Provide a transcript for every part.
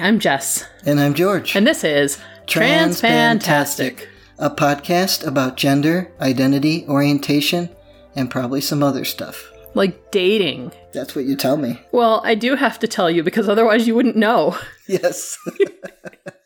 I'm Jess, And I'm George. and this is Transfantastic. a podcast about gender, identity, orientation, and probably some other stuff. Like dating. That's what you tell me. Well, I do have to tell you because otherwise you wouldn't know. Yes.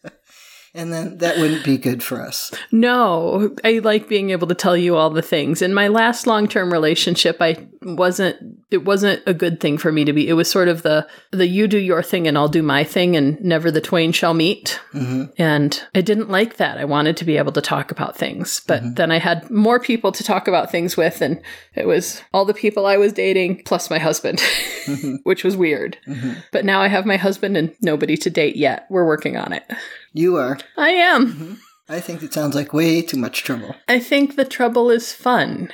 and then that wouldn't be good for us. No, I like being able to tell you all the things. In my last long-term relationship, I wasn't it wasn't a good thing for me to be. It was sort of the the you do your thing and I'll do my thing and never the twain shall meet. Mm-hmm. And I didn't like that. I wanted to be able to talk about things, but mm-hmm. then I had more people to talk about things with and it was all the people I was dating plus my husband, mm-hmm. which was weird. But now I have my husband and nobody to date yet. We're working on it. You are. I am. Mm-hmm. I think it sounds like way too much trouble. I think the trouble is fun.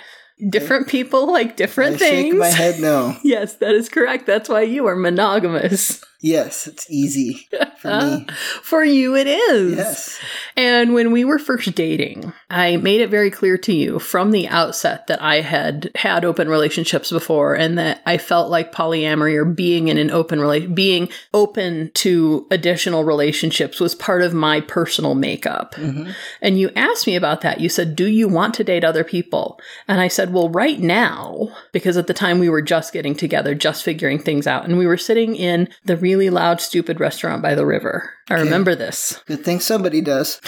Different people like different things. I things. shake my head no. Yes, that is correct. That's why you are monogamous. Yes, it's easy for me. For you, it is. Yes. And when we were first dating, I made it very clear to you from the outset that I had had open relationships before and that I felt like polyamory or being in an open relation, being open to additional relationships was part of my personal makeup. Mm-hmm. And you asked me about that. You said, Do you want to date other people? And I said, Well, right now, because at the time we were just getting together, just figuring things out, and we were sitting in the really loud, stupid restaurant by the river. I remember this. Good thing somebody does.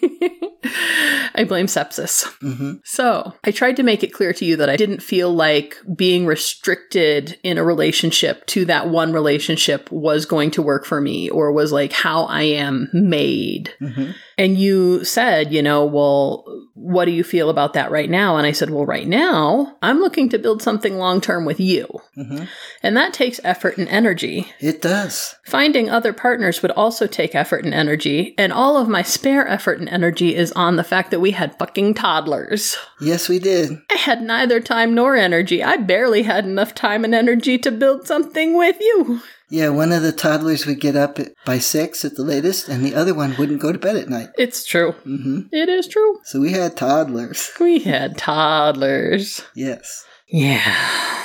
I blame sepsis. Mm-hmm. So I tried to make it clear to you that I didn't feel like being restricted in a relationship to that one relationship was going to work for me or was like how I am made. Mm-hmm. And you said, you know, well, what do you feel about that right now? And I said, well, right now, I'm looking to build something long term with you. Mm-hmm. And that takes effort and energy. It does. Finding other partners would also take effort and energy, and all of my spare effort and energy is on the fact that we had fucking toddlers. Yes, we did. I had neither time nor energy. I barely had enough time and energy to build something with you. Yeah, one of the toddlers would get up by six at the latest, and the other one wouldn't go to bed at night. It's true. Mm-hmm. It is true. So we had toddlers. We had toddlers. Yes. Yeah.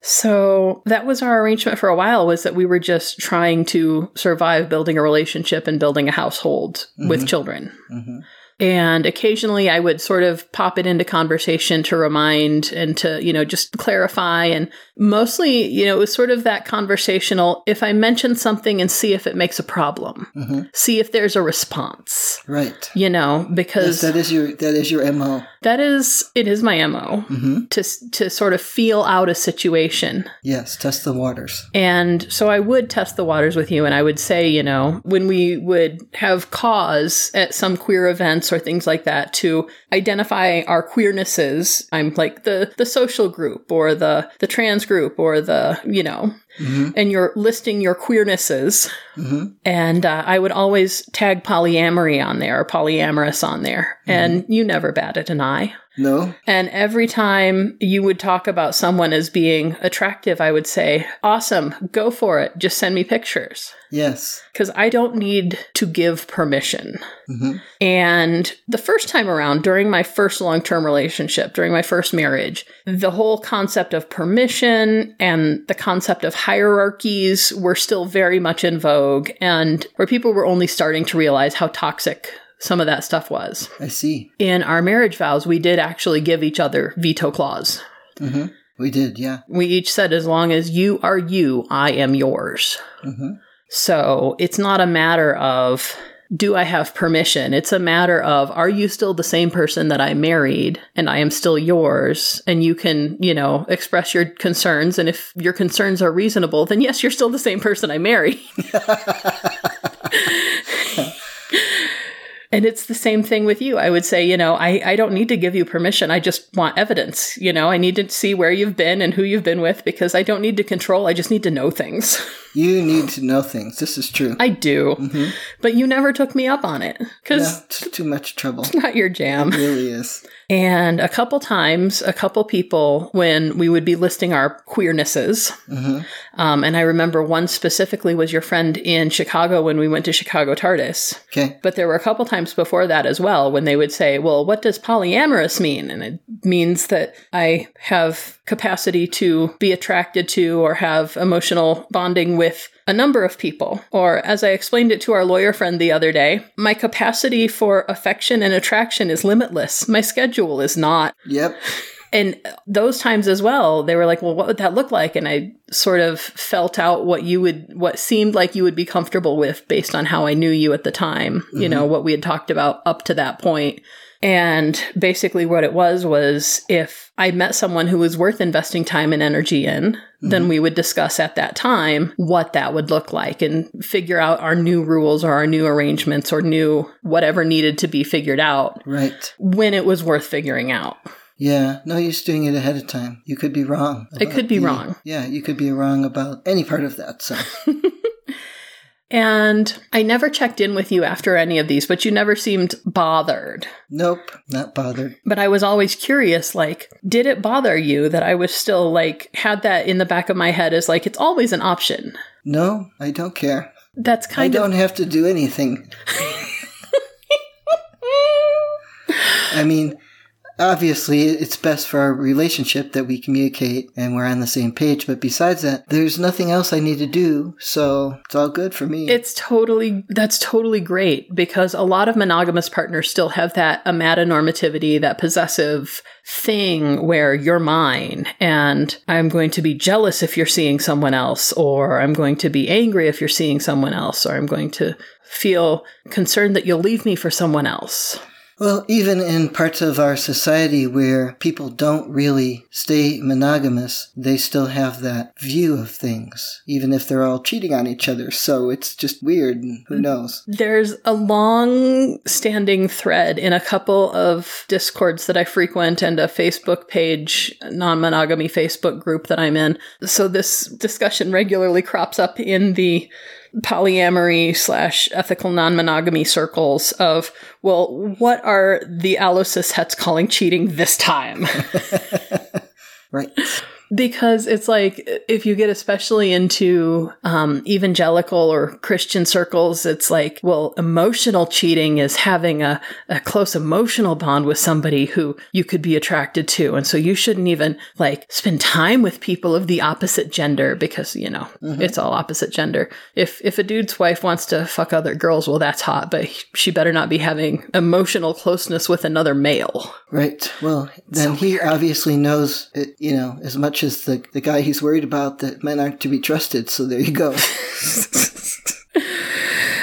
So that was our arrangement for a while was that we were just trying to survive building a relationship and building a household with mm-hmm. children. Mm-hmm. And occasionally I would sort of pop it into conversation to remind and to, you know, just clarify. And mostly, you know, it was sort of that conversational if I mention something and see if it makes a problem, mm-hmm. see if there's a response, Right. you know, because Yes, that is your that is your mo. that is, it is my MO mm-hmm. to, to sort of feel out a situation. Yes, test the waters. And so I would test the waters with you and I would say, you know, when we would have cause at some queer events or things like that to identify our queernesses, I'm like the the social group or the the trans group or the, you know, mm-hmm. and you're listing your queernesses. Mm-hmm. And uh, I would always tag polyamory on there or polyamorous on there. Mm-hmm. And you never batted an eye. No? And every time you would talk about someone as being attractive, I would say, Awesome, go for it. Just send me pictures. Yes. Because I don't need to give permission. Mm-hmm. And the first time around, during my first long term relationship, during my first marriage, the whole concept of permission and the concept of hierarchies were still very much in vogue, and where people were only starting to realize how toxic some of that stuff was I see. in our marriage vows, we did actually give each other veto clause. Mm-hmm. We did, yeah. We each said, as long as you are you, I am yours. Mm-hmm. So it's not a matter of, do I have permission? It's a matter of, are you still the same person that I married and I am still yours? And you can, you know, express your concerns. And if your concerns are reasonable, then yes, you're still the same person I married. And it's the same thing with you. I would say, you know, I, I don't need to give you permission. I just want evidence. You know, I need to see where you've been and who you've been with because I don't need to control. I just need to know things. You need to know things. This is true. I do. But you never took me up on it because it's too much trouble. it's not your jam. It really is. And a couple times, a couple people, when we would be listing our queernesses, um, and I remember one specifically was your friend in Chicago when we went to Chicago TARDIS. Okay. But there were a couple times before that as well when they would say, Well, what does polyamorous mean? And I'd means that I have capacity to be attracted to or have emotional bonding with a number of people. Or, as I explained it to our lawyer friend the other day, my capacity for affection and attraction is limitless. My schedule is not. Yep. And those times as well, they were like, well, what would that look like? And I sort of felt out what you would, what seemed like you would be comfortable with based on how I knew you at the time, you mm-hmm. know, what we had talked about up to that point. And basically, what it was was if I met someone who was worth investing time and energy in, then mm-hmm. we would discuss at that time what that would look like and figure out our new rules or our new arrangements or new whatever needed to be figured out Right. when it was worth figuring out. Yeah. No use doing it ahead of time. You could be wrong. It could be the- wrong. Yeah, you could be wrong about any part of that. So And I never checked in with you after any of these, but you never seemed bothered. nope, not bothered. But I was always curious like, did it bother you that I was still like, had that in the back of my head as like, it's always an option? No, I don't care. That's I kind of. don't have to do anything. I mean, obviously, it's best for our relationship that we communicate and we're on the same page. But besides that, there's nothing else I need to do. So it's all good for me. It's totally, that's totally great because a lot of monogamous partners still have that amatonormativity, that possessive thing where you're mine and I'm going to be jealous if you're seeing someone else, or I'm going to be angry if you're seeing someone else, or I'm going to feel concerned that you'll leave me for someone else. Well, even in parts of our society where people don't really stay monogamous, they still have that view of things, even if they're all cheating on each other. So it's just weird, who knows? There's a long standing thread in a couple of discords that I frequent and a Facebook page, non monogamy Facebook group that I'm in. So this discussion regularly crops up in the polyamory slash ethical non monogamy circles of, well, what are the allocis hets calling cheating this time? Right. Because it's like if you get especially into um, evangelical or christian circles it's like well emotional cheating is having a, a close emotional bond with somebody who you could be attracted to. And so you shouldn't even like spend time with people of the opposite gender because you know it's all opposite gender. If if a dude's wife wants to fuck other girls well that's hot but she better not be having emotional closeness with another male. Right. Well, then he obviously knows, it, you know, as much as the, the guy he's worried about that men aren't to be trusted. So there you go.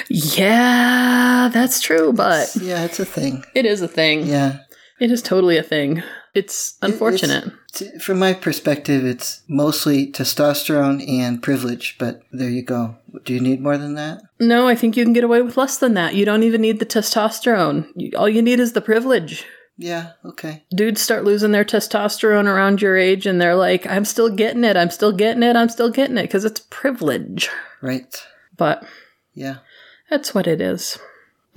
yeah that's true but yeah, it's a thing. It is a thing. Yeah. It is totally a thing. It's unfortunate. T- From my perspective, it's mostly testosterone and privilege, but there you go. Do you need more than that? no, I think you can get away with less than that. You don't even need the testosterone. You, all you need is the privilege. Yeah, okay. Dudes start losing their testosterone around your age and they're like, I'm still getting it. I'm still getting it. I'm still getting it because it's privilege. Right. But Yeah. that's what it is.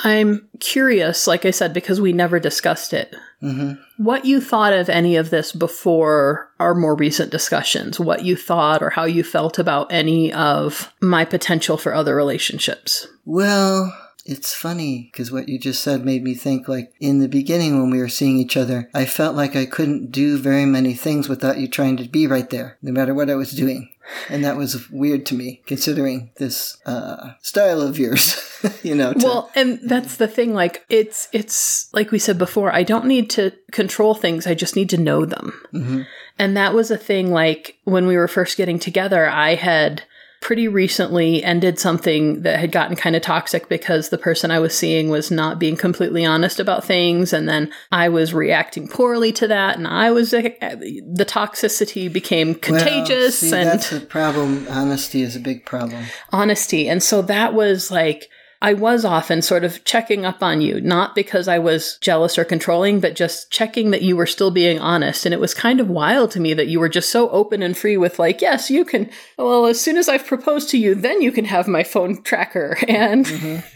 I'm curious, like I said, because we never discussed it. Mm-hmm. What you thought of any of this before our more recent discussions? What you thought or how you felt about any of my potential for other relationships? Well, it's funny because what you just said made me think like in the beginning when we were seeing each other, I felt like I couldn't do very many things without you trying to be right there, no matter what I was doing. And that was weird to me, considering this uh, style of yours, you know. To, Well, and that's the thing like it's it's like we said before, I don't need to control things, I just need to know them. Mhm. And that was a thing like when we were first getting together, I had pretty recently ended something that had gotten kind of toxic because the person I was seeing was not being completely honest about things. And then I was reacting poorly to that. And I was, uh, the toxicity became contagious. Well, see, and that's a problem. Honesty is a big problem. honesty. And so that was like, I was often sort of checking up on you, not because I was jealous or controlling, but just checking that you were still being honest. And it was kind of wild to me that you were just so open and free with, like, yes, you can, well, as soon as I've proposed to you, then you can have my phone tracker. And mm-hmm.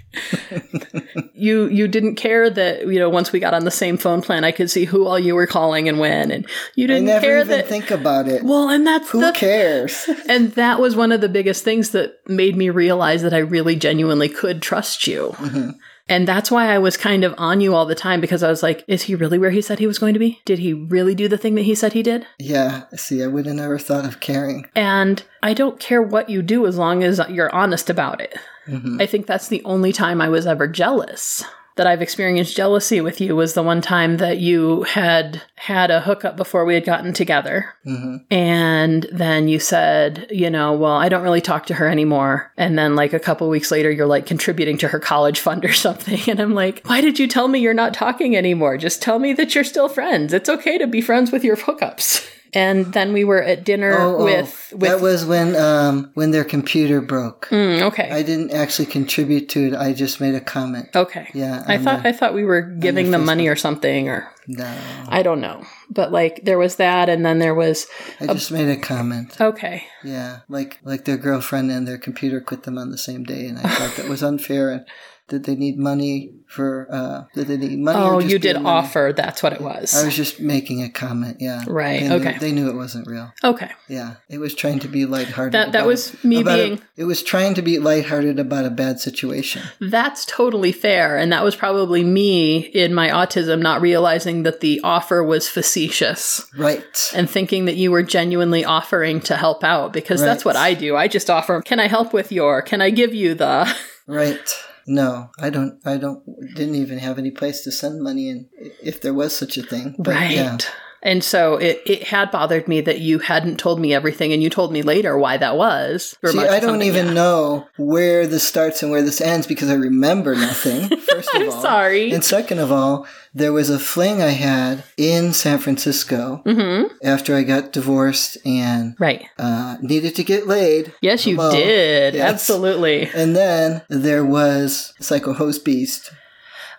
You, you didn't care that, you know, once we got on the same phone plan, I could see who all you were calling and when. And you didn't never care even that. think about it. well, and that's Who the cares? and that was one of the biggest things that made me realize that I really genuinely could trust you. Mm-hmm. And that's why I was kind of on you all the time because I was like, is he really where he said he was going to be? Did he really do the thing that he said he did? Yeah, see, I would have never thought of caring. And I don't care what you do as long as you're honest about it. Hmm I think that's the only time I was ever jealous. That I've experienced jealousy with you was the one time that you had had a hookup before we had gotten together. hmm And then you said, you know, well, I don't really talk to her anymore. And then, like, a couple weeks later, you're like contributing to her college fund or something. And I'm like, why did you tell me you're not talking anymore? Just tell me that you're still friends. It's okay to be friends with your hookups. And then we were at dinner Oh, oh, with, with, that was when um when their computer broke. Mm, okay. I didn't actually contribute to it. I just made a comment. okay. Yeah, I thought the- I thought we were giving them money or something, or No, I don't know. But like there was that, and then there was I just made a comment. okay. Yeah, like like their girlfriend and their computer quit them on the same day, and I thought that was unfair. And did they need money for? uh Did they need money? Oh, you did being money? offer. That's what it was. I was just making a comment. Yeah, Right, They knew, okay. They knew it wasn't real. okay. Yeah, it was trying to be lighthearted. That- that was me about a- being- it was trying to be lighthearted about a bad situation. That's totally fair. And that was probably me in my autism not realizing that the offer was facetious Right. and thinking that you were genuinely offering to help out because that's what I do. I just offer, can I help with your, can I give you the. Right. No, I don't. I don't. Didn't even have any place to send money in, if there was such a thing. But, right. Yeah. And so it, it had bothered me that you hadn't told me everything and you told me later why that was. See, I don't even yeah. know where this starts and where this ends because I remember nothing. First of I'm all, sorry. And second of all, there was a fling I had in San Francisco Mm-hmm. after I got divorced and Right. uh, needed to get laid. Yes, you Hello. did. Yes. Absolutely. And then there was Psycho Hose Beast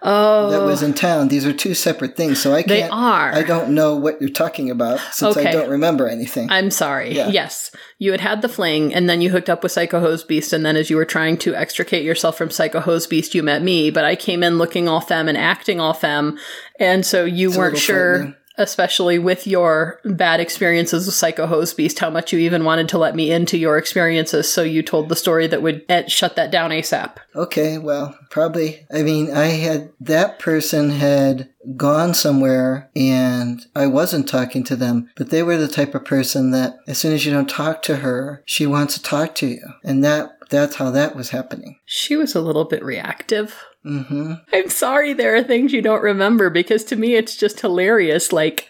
Oh, that was in town. These are two separate things, so I can't. they are. I don't know what you're talking about since Okay. I don't remember anything. I'm sorry. Yeah. Yes. You had had the fling, and then you hooked up with Psycho Hose Beast, and then as you were trying to extricate yourself from Psycho Hose Beast, you met me, but I came in looking all femme and acting all femme, and so you It's weren't sure. Especially with your bad experiences with Psycho Hose Beast, how much you even wanted to let me into your experiences, so you told the story that would eh, shut that down ASAP. Okay, well, probably. I mean, I had that person had gone somewhere and I wasn't talking to them, but they were the type of person that as soon as you don't talk to her, she wants to talk to you. And that that's how that was happening. She was a little bit reactive. Mhm. I'm sorry there are things you don't remember because to me it's just hilarious like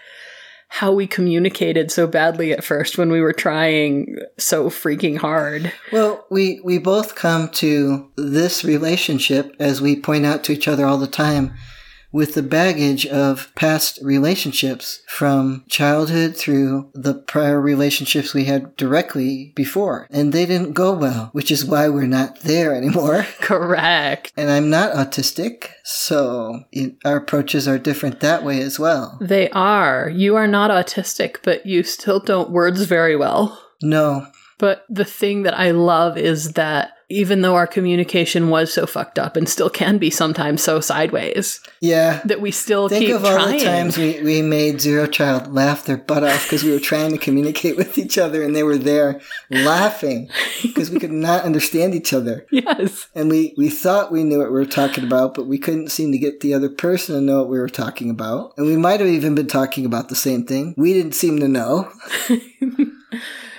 how we communicated so badly at first when we were trying so freaking hard. Well, we we both come to this relationship as we point out to each other all the time with the baggage of past relationships from childhood through the prior relationships we had directly before. And they didn't go well, which is why we're not there anymore. Correct. And I'm not autistic, so it, our approaches are different that way as well. They are. You are not autistic, but you still don't words very well. No, But the thing that I love is that even though our communication was so fucked up and still can be sometimes so sideways, yeah. that we still Think keep of all trying. the times we, we made Zero Child laugh their butt off because we were trying to communicate with each other and they were there laughing because we could not understand each other. yes. And we, we thought we knew what we were talking about, but we couldn't seem to get the other person to know what we were talking about. And we might have even been talking about the same thing. We didn't seem to know.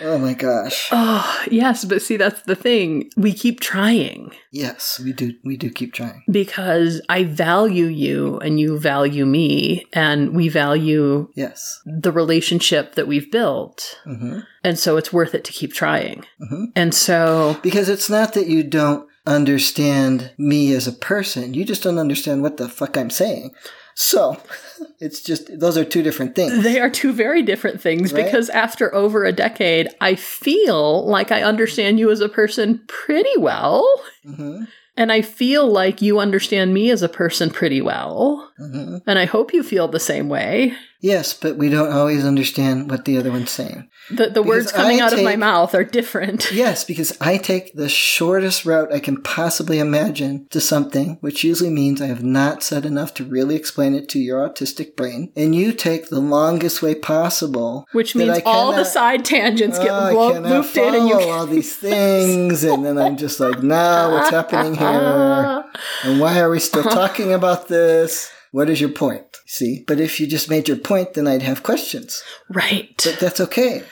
oh my gosh. Oh, yes, but see that's the thing. We keep trying. Yes, we do. We do keep trying. because I value you and you value me, and we value Yes. the relationship that we've built. hmm And so it's worth it to keep trying. Mhm. And so, Because it's not that you don't understand me as a person, you just don't understand what the fuck I'm saying. So, it's just, those are two different things. they are two very different things Right? because after over a decade, I feel like I understand you as a person pretty well. hmm And I feel like you understand me as a person pretty well. hmm And I hope you feel the same way. Yes, but we don't always understand what the other one's saying. The, the words coming I out of my mouth are different. Yes, because I take the shortest route I can possibly imagine to something, which usually means I have not said enough to really explain it to your autistic brain. And you take the longest way possible. Which means I all the side tangents get Oh, lo- looped in and you follow all these things, and then I'm just like, now what's happening here? And why are we still talking about this? What is your point? See? But if you just made your point, then I'd have questions. Right. But that's okay.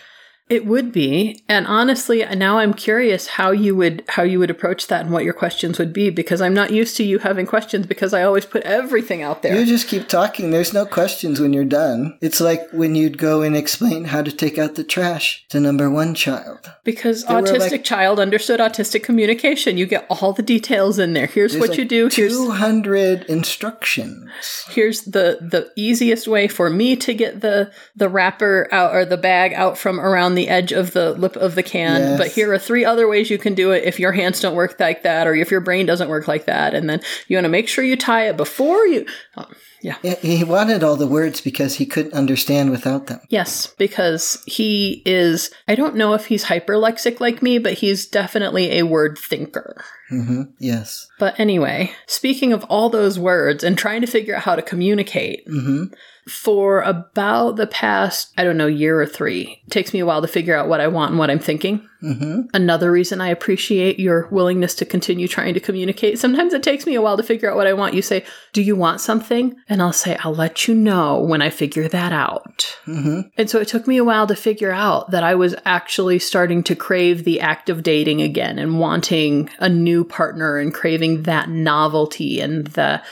It would be. And honestly, now I'm curious how you would how you would approach that and what your questions would be because I'm not used to you having questions because I always put everything out there. You just keep talking. There's no questions when you're done. It's like when you'd go and explain how to take out the trash to number one child. because were autistic like- child understood autistic communication. You get all the details in there. Here's what like you do. Here's 200 instructions. here's the the easiest way for me to get the the wrapper out or the bag out from around the edge of the lip of the can Yes. but here are three other ways you can do it if your hands don't work like that or if your brain doesn't work like that and then you want to make sure you tie it before you oh, yeah He wanted all the words because he couldn't understand without them. Yes, because he is, I don't know if he's hyperlexic like me, but he's definitely a word thinker. hmm Yes. But anyway, speaking of all those words and trying to figure out how to communicate, hmm for about the past, I don't know, year or three, it takes me a while to figure out what I want and what I'm thinking. hmm Another reason I appreciate your willingness to continue trying to communicate. Sometimes it takes me a while to figure out what I want. You say, Do you want something? And I'll say, I'll let you know when I figure that out. hmm And so it took me a while to figure out that I was actually starting to crave the act of dating again and wanting a new partner and craving that novelty and the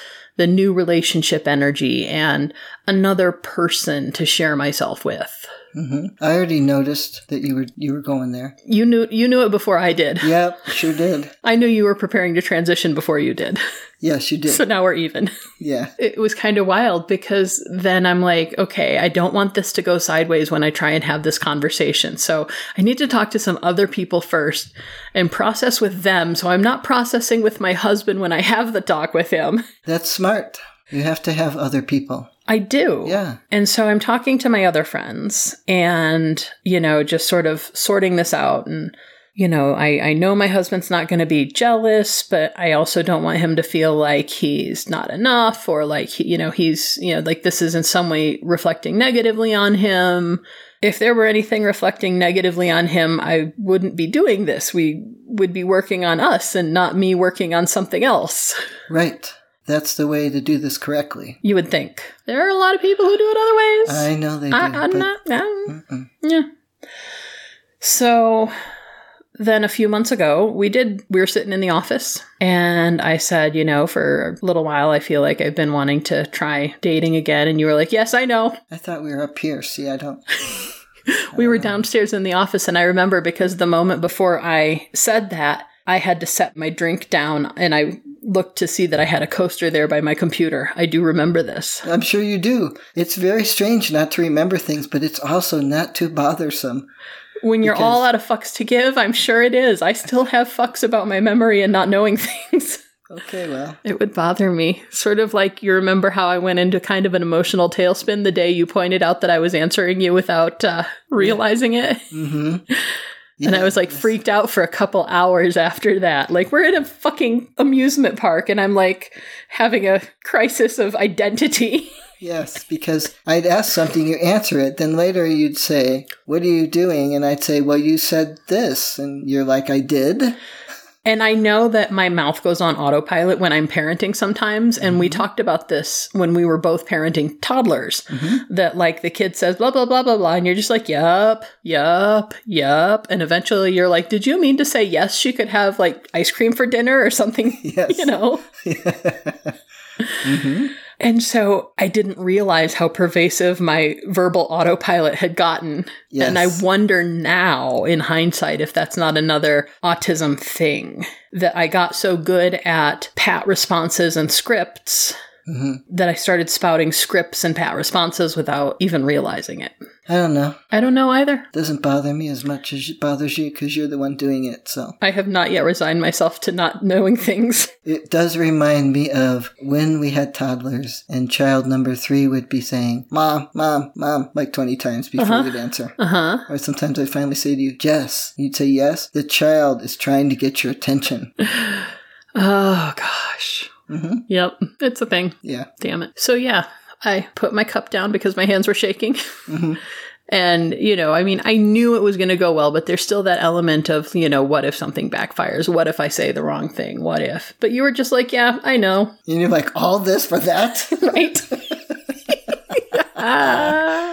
the new relationship energy and another person to share myself with. Hmm I already noticed that you were you were going there. You knew you knew it before I did. Yep, sure did. I knew you were preparing to transition before you did. Yes, you did. So now we're even. yeah. it was kind of wild because then I'm like, okay, I don't want this to go sideways when I try and have this conversation. So I need to talk to some other people first and process with them. So I'm not processing with my husband when I have the talk with him. That's smart. You have to have other people. I do. Yeah. And so I'm talking to my other friends and, you know, just sort of sorting this out. And, you know, I, I know my husband's not going to be jealous, but I also don't want him to feel like he's not enough or like, he, you know, he's, you know, like this is in some way reflecting negatively on him. If there were anything reflecting negatively on him, I wouldn't be doing this. We would be working on us and not me working on something else. Right. That's the way to do this correctly. You would think. There are a lot of people who do it other ways. I know they do. I, I'm but- not. no. Mm-mm. Yeah. So then a few months ago, we did, we were sitting in the office and I said, you know, for a little while, I feel like I've been wanting to try dating again. And you were like, yes, I know. I thought we were up here. See, I don't. We were downstairs in the office. And I remember because the moment before I said that, I had to set my drink down and I looked to see that I had a coaster there by my computer. I do remember this. I'm sure you do. It's very strange not to remember things, but it's also not too bothersome. When you're Because- all out of fucks to give, I'm sure it is. I still have fucks about my memory and not knowing things. Okay, well. It would bother me. Sort of like you remember how I went into kind of an emotional tailspin the day you pointed out that I was answering you without uh, realizing it. Mm-hmm. and I was like freaked out for a couple hours after that. Like we're in a fucking amusement park and I'm like having a crisis of identity. Yes, because I'd ask something, you answer it, then later you'd say, What are you doing? And I'd say, Well, you said this. And you're like, I did. And I know that my mouth goes on autopilot when I'm parenting sometimes. And we mm-hmm. talked about this when we were both parenting toddlers. Mm-hmm. That like the kid says blah, blah, blah, blah, blah. And you're just like, yup, yup, yup. And eventually you're like, did you mean to say yes, she could have like ice cream for dinner or something? Yes. You know? Mm-hmm. And so I didn't realize how pervasive my verbal autopilot had gotten. Yes. And I wonder now, in hindsight, if that's not another autism thing. That I got so good at pat responses and scripts Mhm. that I started spouting scripts and pat responses without even realizing it. I don't know. I don't know either. It Doesn't bother me as much as it bothers you because you're the one doing it. So I have not yet resigned myself to not knowing things. it does remind me of when we had toddlers and child number three would be saying, Mom, Mom, Mom, like 20 times before Uh-huh. you'd answer. Uh huh. Or sometimes I finally say to you, Jess. You'd say yes. The child is trying to get your attention. Oh gosh. hmm Yep. It's a thing. Yeah. Damn it. So yeah, I put my cup down because my hands were shaking. hmm And, you know, I mean, I knew it was going to go well, but there's still that element of, you know, what if something backfires? What if I say the wrong thing? What if? But you were just like, yeah, I know. And you're like, all this for that? Right? Ah.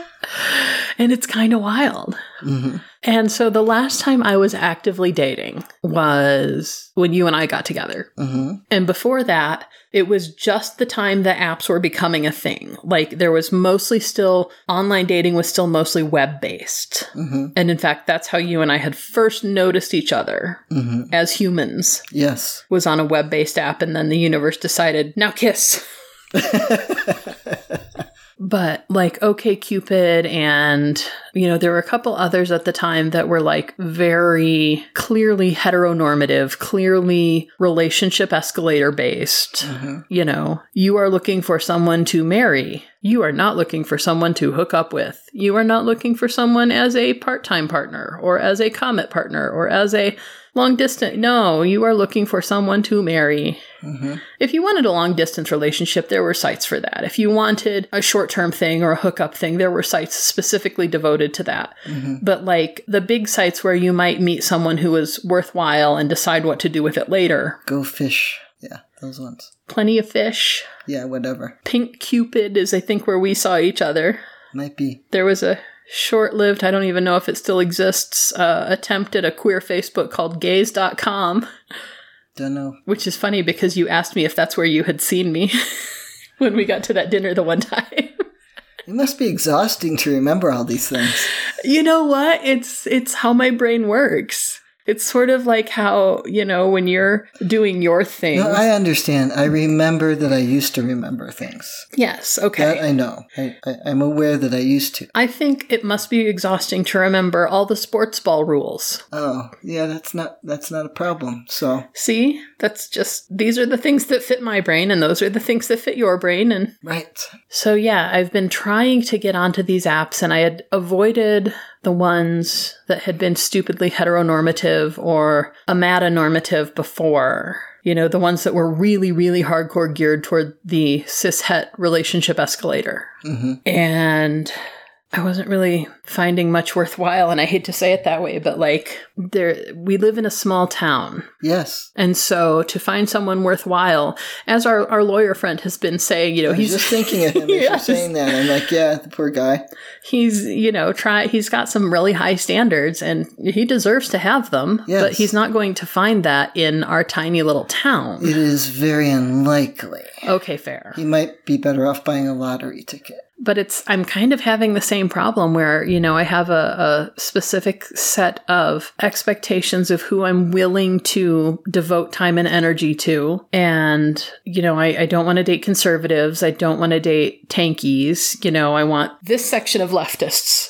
and it's kind of wild. hmm And so the last time I was actively dating was when you and I got together. hmm And before that, it was just the time that apps were becoming a thing. Like there was mostly still online dating was still mostly web based. hmm And in fact, that's how you and I had first noticed each other hmm as humans Yes. was on a web based app and then the universe decided, now kiss. But like OK Cupid and you know there were a couple others at the time that were like very clearly heteronormative, clearly relationship escalator based. Mhm. You know, you are looking for someone to marry. You are not looking for someone to hook up with. You are not looking for someone as a part-time partner or as a comet partner or as a long distance. No, you are looking for someone to marry. hmm If you wanted a long distance relationship, there were sites for that. If you wanted a short term thing or a hookup thing, there were sites specifically devoted to that. hmm But like the big sites where you might meet someone who is worthwhile and decide what to do with it later. Go fish. Yeah, those ones. Plenty of fish. Yeah, whatever. Pink Cupid is, I think, where we saw each other. Might be. There was a short lived, I don't even know if it still exists, uh, attempt at a queer Facebook called gays.com, Don't know. which is funny because you asked me if that's where you had seen me when we got to that dinner the one time. It must be exhausting to remember all these things. You know what? It's it's how my brain works. It's sort of like how, you know, when you're doing your thing. No, I understand. I remember that I used to remember things. yes, okay. That I know. I, I, I'm aware that I used to. I think it must be exhausting to remember all the sports ball rules. Oh, yeah, that's not that's not a problem. So See? That's just these are the things that fit my brain and those are the things that fit your brain and right. so yeah, I've been trying to get onto these apps and I had avoided the ones that had been stupidly heteronormative or amatonormative before. You know, the ones that were really, really hardcore geared toward the cis het relationship escalator. hmm And I wasn't really finding much worthwhile, and I hate to say it that way, but like there we live in a small town. Yes. And so to find someone worthwhile, as our, our lawyer friend has been saying, you know, he's just thinking of him as you're saying that. I'm like, yeah, the poor guy. he's you know try he's got some really high standards and he deserves to have them Yes. but he's not going to find that in our tiny little town It is very unlikely. okay fair He might be better off buying a lottery ticket. But it's i'm kind of having the same problem where you know i have a, a specific set of expectations of who i'm willing to devote time and energy to. And you know i, I don't want to date conservatives. I don't want to date tankies. You know i want this section of leftists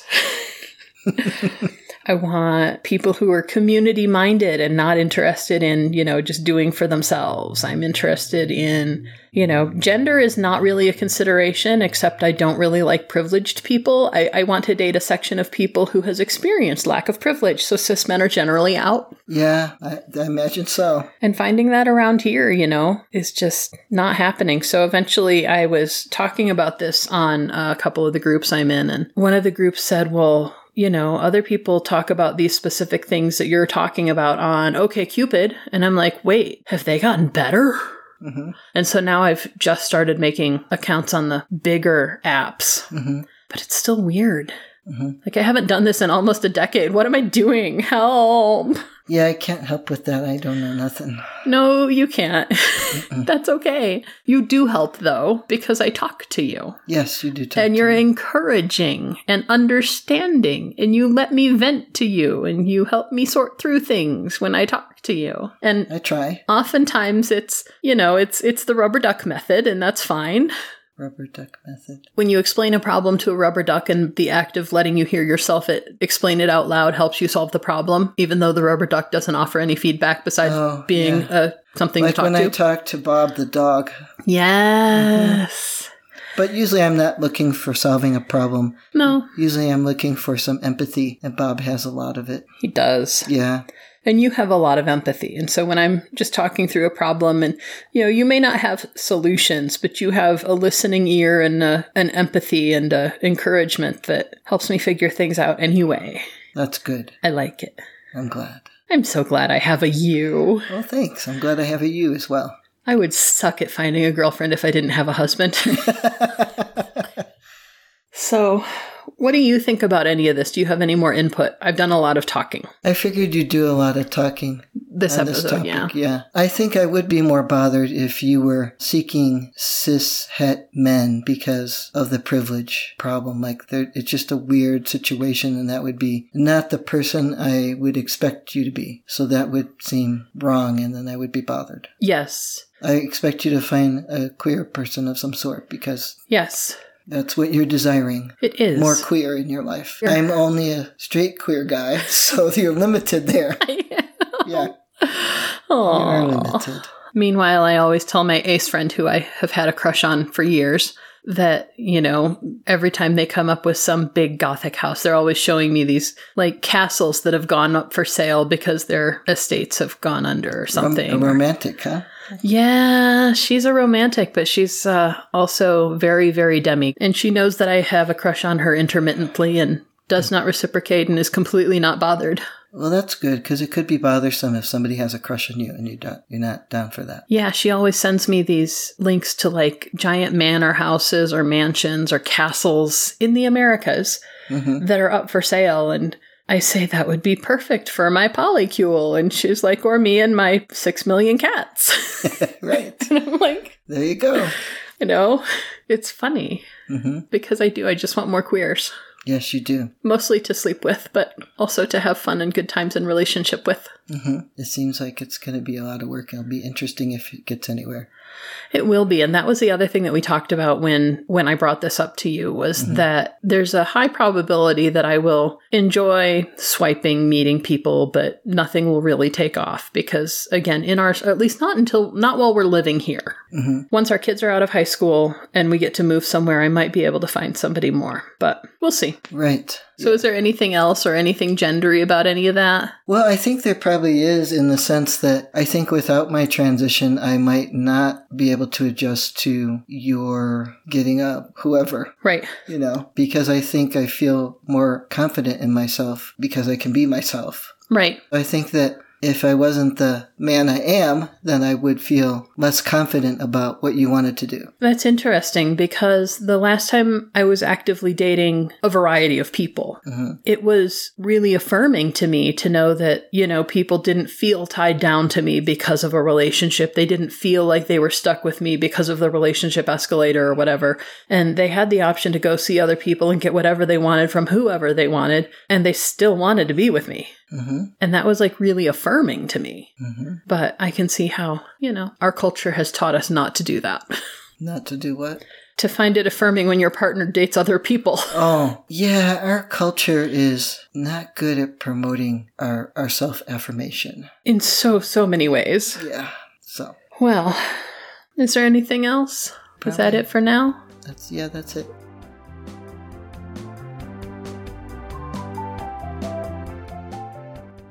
I want people who are community minded and not interested in, you know, just doing for themselves. I'm interested in, you know, gender is not really a consideration, except I don't really like privileged people. I, I want to date a section of people who has experienced lack of privilege. So cis men are generally out. Yeah, I, I imagine so. And finding that around here, you know, is just not happening. So eventually I was talking about this on a couple of the groups I'm in, and one of the groups said, well, you know, other people talk about these specific things that you're talking about on OK Cupid. And I'm like, wait, have they gotten better? hmm And so now I've just started making accounts on the bigger apps, hmm but it's still weird. Mhm. Like, I haven't done this in almost a decade. What am I doing? Help. Yeah, I can't help with that. I don't know nothing. No, you can't. That's okay. You do help though, because I talk to you. Yes, you do talk. and you're me. encouraging and understanding, and you let me vent to you, and you help me sort through things when I talk to you. And I try. oftentimes it's, you know, it's it's the rubber duck method, and that's fine. Rubber duck method. When you explain a problem to a rubber duck and the act of letting you hear yourself it explain it out loud helps you solve the problem, even though the rubber duck doesn't offer any feedback besides Oh, being yeah. uh, something Like to talk when to. I talk to Bob the dog. yes. But usually I'm not looking for solving a problem. No, Usually I'm looking for some empathy, and Bob has a lot of it. he does. Yeah. And you have a lot of empathy. And so when I'm just talking through a problem and you know, you may not have solutions, but you have a listening ear and uh an empathy and uh encouragement that helps me figure things out anyway. That's good. I like it. I'm glad. I'm so glad I have a you. Well, thanks. I'm glad I have a you as well. I would suck at finding a girlfriend if I didn't have a husband. so, what do you think about any of this? Do you have any more input? I've done a lot of talking I figured you'd do a lot of talking this episode, this topic. yeah. yeah. I think I would be more bothered if you were seeking cis het men because of the privilege problem. Like, it's just a weird situation, and that would be not the person I would expect you to be. So that would seem wrong, and then I would be bothered. Yes. I expect you to find a queer person of some sort because Yes. That's what you're desiring. It is. More queer in your life. Yeah. I'm only a straight queer guy, so you're limited there. Yeah, Aww. you are limited. Meanwhile, I always tell my ace friend, who I have had a crush on for years, that, you know, every time they come up with some big gothic house, they're always showing me these like castles that have gone up for sale because their estates have gone under or something. a romantic, huh? Yeah, she's a romantic, but she's uh, also very, very demi. And she knows that I have a crush on her intermittently and does not reciprocate and is completely not bothered. Well, that's good because it could be bothersome if somebody has a crush on you and you don't, you're not down for that. Yeah, she always sends me these links to like giant manor houses or mansions or castles in the Americas hmm that are up for sale. And I say that would be perfect for my polycule. And she's like, or me and my six million cats. right. and I'm like, There you go. you know, it's funny hmm because I do. I just want more queers, Yes, you do. mostly to sleep with, but also to have fun and good times in relationship with. hmm It seems like it's going to be a lot of work. It'll be interesting if it gets anywhere. It will be, and that was the other thing that we talked about when when I brought this up to you was mm-hmm. that there's a high probability that I will enjoy swiping, meeting people, but nothing will really take off because again, in our at least not until not while we're living here. Hmm Once our kids are out of high school and we get to move somewhere, I might be able to find somebody more, but we'll see. Right. So, is there anything else or anything gendery about any of that? Well, I think there probably is in the sense that I think without my transition, I might not be able to adjust to your getting up, whoever, Right. you know, because I think I feel more confident in myself because I can be myself. Right. I think that if I wasn't the man I am, then I would feel less confident about what you wanted to do. That's interesting because the last time I was actively dating a variety of people, Mhm. it was really affirming to me to know that, you know, people didn't feel tied down to me because of a relationship. They didn't feel like they were stuck with me because of the relationship escalator or whatever. And they had the option to go see other people and get whatever they wanted from whoever they wanted. And they still wanted to be with me. Hmm And that was like really affirming to me. hmm But I can see how, you know, our culture has taught us not to do that. Not to do what? to find it affirming when your partner dates other people. Oh, yeah, our culture is not good at promoting our, our self affirmation. In so, so many ways. Yeah. So Well, is there anything else? Is that it for now? that's yeah, that's it.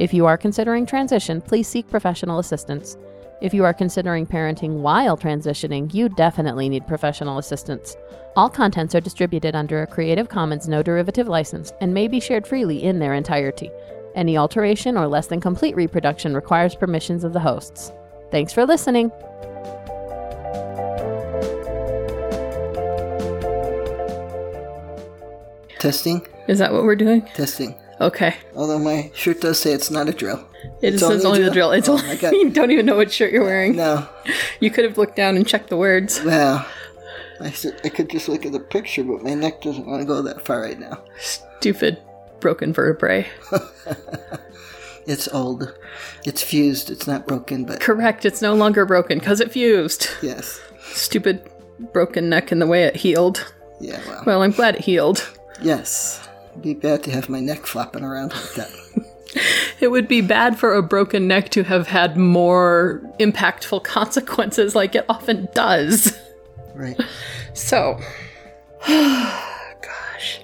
If you are considering transition, please seek professional assistance. If you are considering parenting while transitioning, you definitely need professional assistance. All contents are distributed under a Creative Commons no derivative license and may be shared freely in their entirety. Any alteration or less than complete reproduction requires permissions of the hosts. Thanks for listening. Testing, Is that what we're doing? testing. Okay. Although my shirt does say it's not a drill. It It's says only only a the drill. It's Oh, only, I you don't even know what shirt you're wearing. No, You could have looked down and checked the words. well, I could just look at the picture, but my neck doesn't want to go that far right now. Stupid broken vertebrae. It's old. It's fused. It's not broken, but Correct. It's no longer broken because it fused. yes. Stupid broken neck and the way it healed. Yeah, well, Well, I'm glad it healed. yes. It'd be bad to have my neck flopping around like that. It would be bad for a broken neck to have had more impactful consequences like it often does. Right. So, gosh.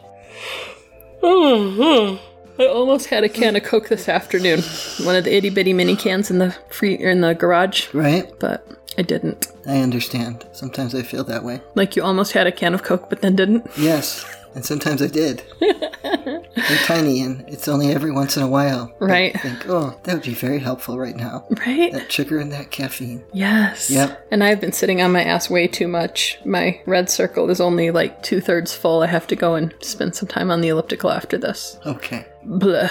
I almost had a can of Coke this afternoon. One of the itty bitty mini cans in the free in the garage, Right? but I didn't. I understand. Sometimes I feel that way. Like you almost had a can of Coke, but then didn't. Yes. And sometimes I did. They're tiny and it's only every once in a while. Right. I think, oh, that would be very helpful right now. Right? That sugar and that caffeine. Yes. Yep. And I've been sitting on my ass way too much. My red circle is only like two thirds full. I have to go and spend some time on the elliptical after this. Okay. Blah.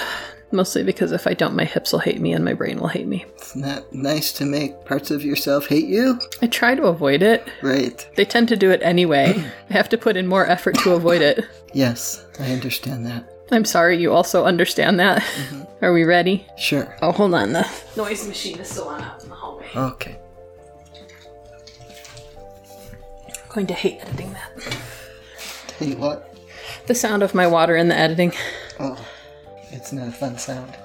Mostly because if I don't, my hips will hate me and my brain will hate me. It's not that nice to make parts of yourself hate you. I try to avoid it. Right. They tend to do it anyway. I have to put in more effort to avoid it. Yes, I understand that. I'm sorry you also understand that. Mm-hmm. Are we ready? Sure. Oh, hold on. The noise machine is still on out in the hallway. Okay. I'm Okay. going to hate editing that. Tell you what. The sound of my water in the editing. Oh, it's not a fun sound.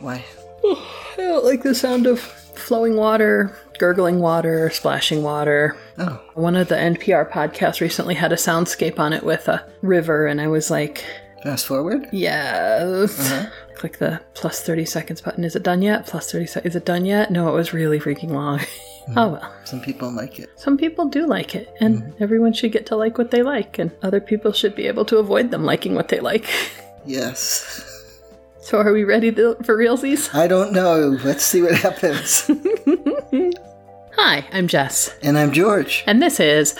Why? I don't like the sound of flowing water, gurgling water, splashing water. Oh, One of the NPR podcasts recently had a soundscape on it with a river, and I was like, fast forward? yes. Uh-huh. Click the plus 30 seconds button. Is it done yet? Plus 30 seconds. Is it done yet? No, it was really freaking long. Hmm. oh well. Some people like it. Some people do like it, and mm-hmm. everyone should get to like what they like, and other people should be able to avoid them liking what they like. Yes. so, are we ready to, for realsies? I don't know. Let's see what happens. Hi, I'm Jess, and I'm George. and this is.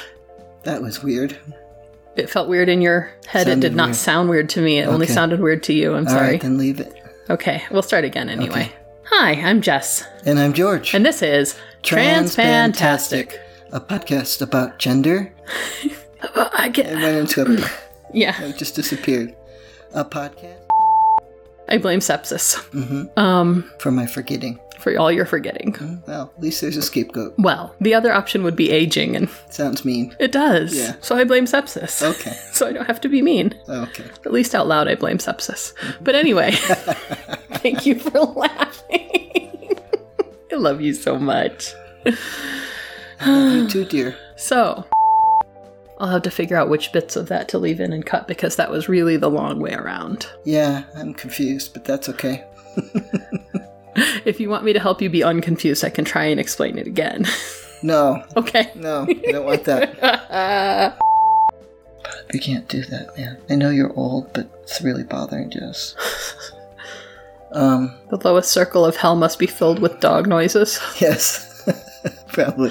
That was weird. It felt weird in your head. it did not weird. sound weird to me. It only sounded weird to you. I'm All sorry. right, then leave it. Okay, we'll start again anyway. Okay. Hi, I'm Jess, And I'm George. and this is Transfantastic. A podcast about gender. I It get, went into a. yeah, it just disappeared. A podcast I blame sepsis. Mm-hmm. Um, for my forgetting. for all your forgetting. Well, at least there's a scapegoat. Well, the other option would be aging, and Sounds mean. it does. Yeah. So I blame sepsis. Okay. So I don't have to be mean. Okay. At least out loud, I blame sepsis. But anyway, thank you for laughing. I love you so much. I love you too, dear. So, I'll have to figure out which bits of that to leave in and cut because that was really the long way around. Yeah, I'm confused, but that's okay. If you want me to help you be unconfused, I can try and explain it again. No, okay. no, I don't want that. You can't do that, man. I know you're old, but it's really bothering Jess. Um, The lowest circle of hell must be filled with dog noises. yes. Probably.